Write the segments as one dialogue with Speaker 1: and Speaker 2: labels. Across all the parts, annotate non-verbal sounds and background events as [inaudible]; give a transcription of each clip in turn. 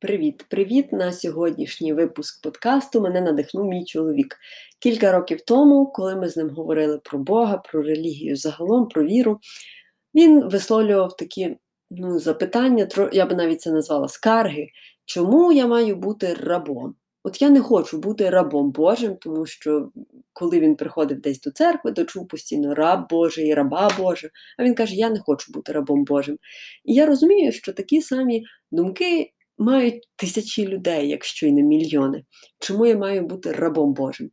Speaker 1: Привіт! Привіт на сьогоднішній випуск подкасту. Мене надихнув мій чоловік. Кілька років тому, коли ми з ним говорили про Бога, про релігію загалом, про віру, він висловлював такі ну, запитання, я би навіть це назвала скарги, чому я маю бути рабом? От я не хочу бути рабом Божим, тому що коли він приходив десь до церкви, то чув постійно раб Божий, раба Божа. А він каже: Я не хочу бути рабом Божим. І я розумію, що такі самі думки мають тисячі людей, якщо й не мільйони. Чому я маю бути рабом Божим?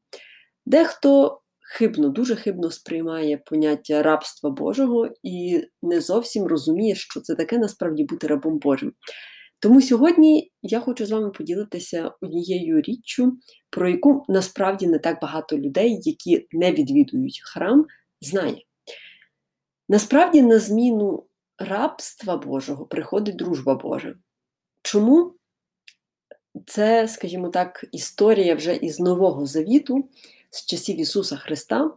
Speaker 1: Дехто хибно, дуже хибно сприймає поняття рабства Божого і не зовсім розуміє, що це таке насправді бути рабом Божим. Тому сьогодні я хочу з вами поділитися однією річчю, про яку насправді не так багато людей, які не відвідують храм, знає. Насправді, на зміну рабства Божого приходить дружба Божа. Чому? Це, скажімо так, історія вже із Нового Завіту, з часів Ісуса Христа.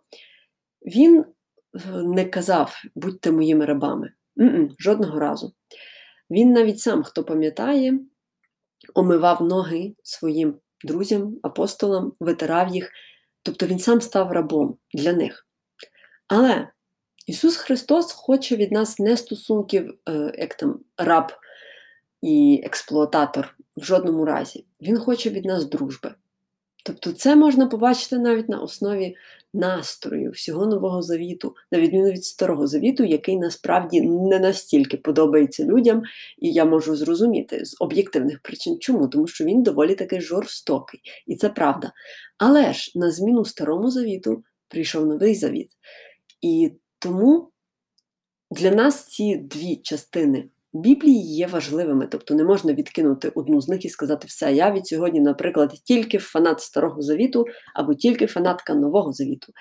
Speaker 1: Він е, не казав, будьте моїми рабами. Н-н, жодного разу. Він навіть сам, хто пам'ятає, омивав ноги своїм друзям, апостолам, витирав їх, тобто він сам став рабом для них. Але Ісус Христос хоче від нас не стосунків, е, як там раб і експлуататор в жодному разі. Він хоче від нас дружби. Тобто це можна побачити навіть на основі настрою всього Нового Завіту, на відміну від Старого Завіту, який насправді не настільки подобається людям, і я можу зрозуміти з об'єктивних причин. Чому? Тому що він доволі таки жорстокий, і це правда. Але ж на зміну Старому Завіту прийшов новий завіт. І тому для нас ці дві частини Біблії є важливими, тобто не можна відкинути одну з них і сказати, все, я від сьогодні, наприклад, тільки фанат Старого Завіту або тільки фанатка Нового Завіту.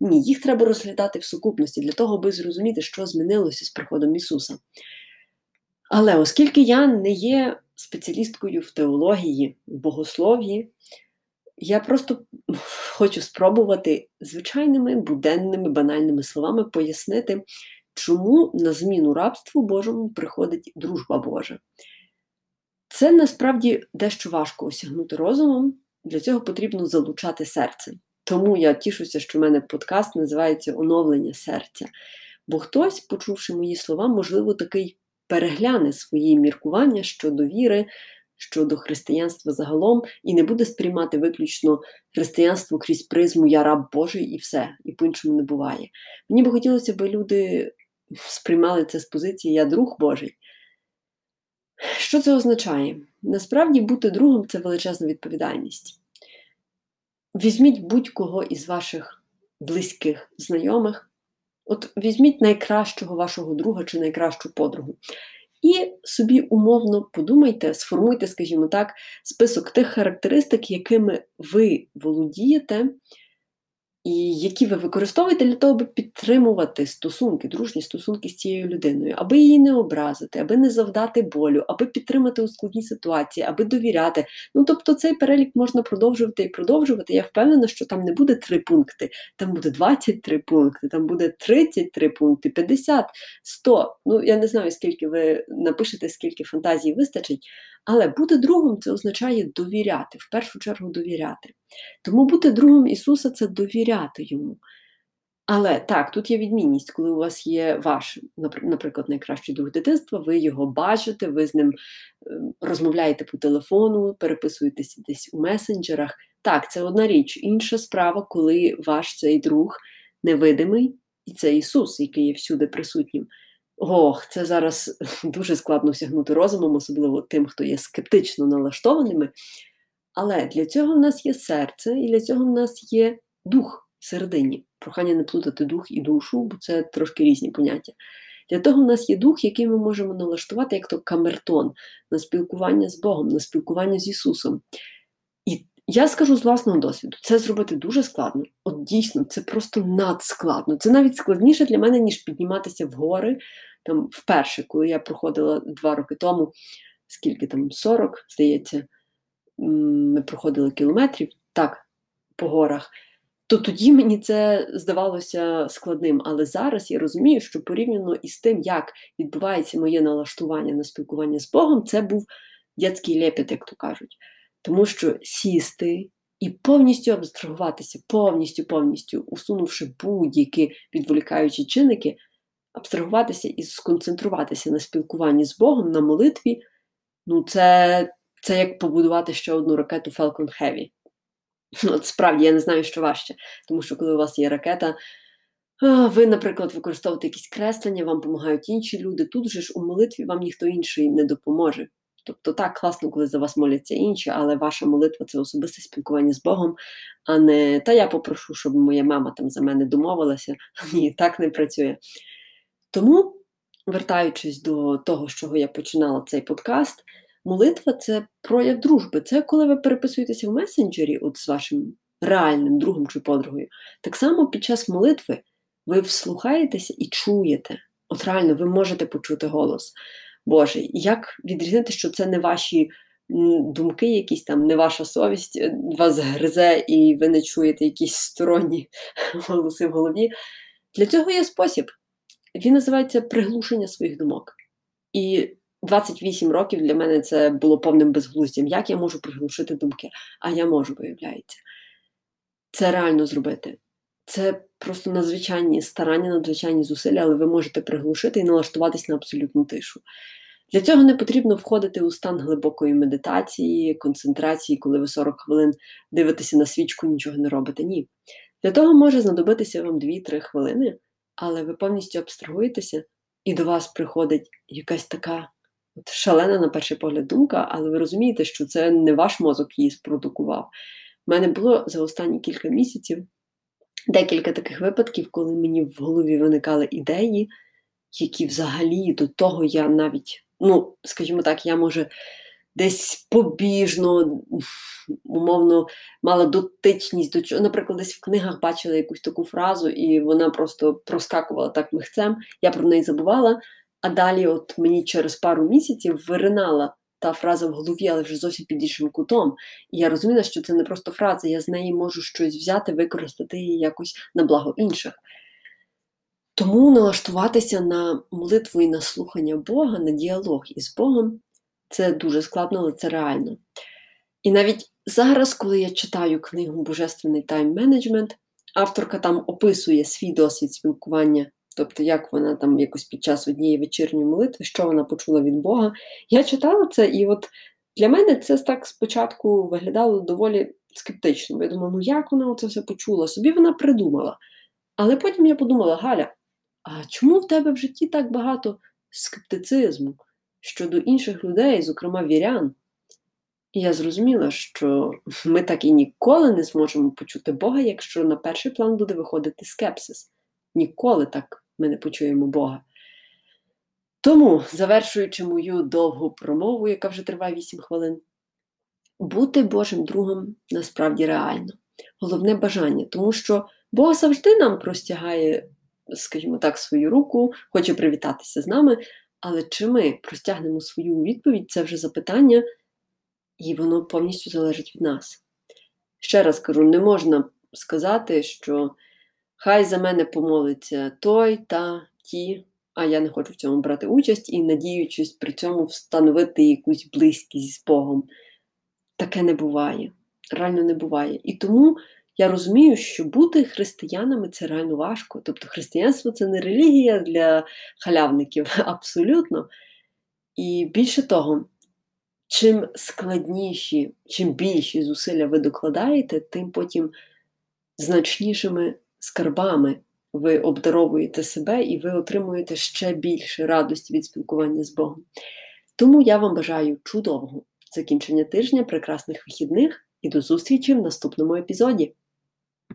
Speaker 1: Ні, їх треба розглядати в сукупності для того, аби зрозуміти, що змінилося з приходом Ісуса. Але оскільки я не є спеціалісткою в теології, в богослов'ї, я просто хочу спробувати звичайними буденними банальними словами пояснити, чому на зміну рабству Божому приходить дружба Божа. Це насправді дещо важко осягнути розумом, для цього потрібно залучати серце. Тому я тішуся, що в мене подкаст називається Оновлення серця. Бо хтось, почувши мої слова, можливо, такий перегляне свої міркування щодо віри, щодо християнства загалом, і не буде сприймати виключно християнство крізь призму Я раб Божий і все, і по-іншому не буває. Мені би хотілося, б люди сприймали це з позиції Я друг Божий. Що це означає? Насправді бути другом це величезна відповідальність. Візьміть будь-кого із ваших близьких знайомих, от візьміть найкращого вашого друга чи найкращу подругу. І собі умовно подумайте, сформуйте, скажімо так, список тих характеристик, якими ви володієте, і які ви використовуєте для того, аби підтримувати стосунки, дружні стосунки з цією людиною, аби її не образити, аби не завдати болю, аби підтримати у складній ситуації, аби довіряти. Ну тобто цей перелік можна продовжувати і продовжувати. Я впевнена, що там не буде три пункти, там буде 23 пункти, там буде 33 пункти, 50, 100. Ну я не знаю, скільки ви напишете, скільки фантазії вистачить. Але бути другом це означає довіряти, в першу чергу довіряти. Тому бути другом Ісуса це довіряти Йому. Але так, тут є відмінність, коли у вас є ваш, наприклад, найкращий друг дитинства, ви його бачите, ви з ним ем, розмовляєте по телефону, переписуєтеся десь у месенджерах. Так, це одна річ. Інша справа, коли ваш цей друг невидимий, і це Ісус, який є всюди присутнім. Ох, це зараз [laughs] дуже складно осягнути розумом, особливо тим, хто є скептично налаштованими. Але для цього в нас є серце, і для цього в нас є дух всередині. Прохання не плутати дух і душу, бо це трошки різні поняття. Для того в нас є дух, який ми можемо налаштувати, як то камертон, на спілкування з Богом, на спілкування з Ісусом. І я скажу з власного досвіду, це зробити дуже складно. От дійсно, це просто надскладно. Це навіть складніше для мене, ніж підніматися в гори. Там вперше, коли я проходила два роки тому, скільки там 40, здається, ми проходили кілометрів так, по горах, то тоді мені це здавалося складним. Але зараз я розумію, що порівняно із тим, як відбувається моє налаштування на спілкування з Богом, це був дядський лепет, як то кажуть. Тому що сісти і повністю абстрагуватися, повністю, повністю, усунувши будь-які відволікаючі чинники, абстрагуватися і сконцентруватися на спілкуванні з Богом, на молитві, ну це це як побудувати ще одну ракету Falcon Heavy. [laughs] От Справді, я не знаю, що важче, тому що коли у вас є ракета, ви, наприклад, використовуєте якісь креслення, вам допомагають інші люди. Тут же ж у молитві вам ніхто інший не допоможе. Тобто так класно, коли за вас моляться інші, але ваша молитва це особисте спілкування з Богом, а не та я попрошу, щоб моя мама там за мене домовилася. [laughs] Ні, так не працює. Тому, вертаючись до того, з чого я починала цей подкаст, молитва це прояв дружби. Це коли ви переписуєтеся в месенджері от з вашим реальним другом чи подругою. Так само під час молитви ви вслухаєтеся і чуєте. От реально, ви можете почути голос. Божий. Як відрізнити, що це не ваші думки, якісь там, не ваша совість е, вас гризе, і ви не чуєте якісь сторонні [laughs] голоси в голові? Для цього є спосіб. Він називається приглушення своїх думок. І 28 років для мене це було повним безглуздям. Як я можу приглушити думки? А я можу, виявляється. Це реально зробити. Це просто надзвичайні старання, надзвичайні зусилля, але ви можете приглушити і налаштуватись на абсолютну тишу. Для цього не потрібно входити у стан глибокої медитації, концентрації, коли ви 40 хвилин дивитеся на свічку, нічого не робите. Ні. Для того може знадобитися вам 2-3 хвилини, але ви повністю абстрагуєтеся, і до вас приходить якась така шалена, на перший погляд, думка, але ви розумієте, що це не ваш мозок її спродукував. У мене було за останні кілька місяців декілька таких випадків, коли мені в голові виникали ідеї, які взагалі до того я навіть, ну, скажімо так, я може десь побіжно, умовно, мала дотичність до чого. Наприклад, десь в книгах бачила якусь таку фразу, і вона просто проскакувала так михцем, я про неї забувала. А далі, от мені через пару місяців виринала та фраза в голові, але вже зовсім під іншим кутом. І я розуміла, що це не просто фраза, я з неї можу щось взяти, використати її якось на благо інших. Тому налаштуватися на молитву і на слухання Бога, на діалог із Богом це дуже складно, але це реально. І навіть зараз, коли я читаю книгу Божественний тайм-менеджмент, авторка там описує свій досвід спілкування Тобто, як вона там якось під час однієї вечірньої молитви, що вона почула від Бога. Я читала це, і от для мене це так спочатку виглядало доволі скептично. Я думала, ну як вона це все почула? Собі вона придумала. Але потім я подумала, Галя, а чому в тебе в житті так багато скептицизму щодо інших людей, зокрема вірян? І я зрозуміла, що ми так і ніколи не зможемо почути Бога, якщо на перший план буде виходити скепсис. Ніколи так ми не почуємо Бога. Тому, завершуючи мою довгу промову, яка вже триває 8 хвилин, бути Божим другом насправді реально. Головне бажання, тому що Бог завжди нам простягає, скажімо так, свою руку, хоче привітатися з нами, але чи ми простягнемо свою відповідь, це вже запитання, і воно повністю залежить від нас. Ще раз кажу, не можна сказати, що Хай за мене помолиться той та ті, а я не хочу в цьому брати участь і, надіючись при цьому встановити якусь близькість з Богом. Таке не буває. Реально не буває. І тому я розумію, що бути християнами це реально важко. Тобто християнство це не релігія для халявників, [laughs] абсолютно. І більше того, чим складніші, чим більші зусилля ви докладаєте, тим потім значнішими скарбами ви обдаровуєте себе і ви отримуєте ще більше радості від спілкування з Богом. Тому я вам бажаю чудового закінчення тижня, прекрасних вихідних і до зустрічі в наступному епізоді.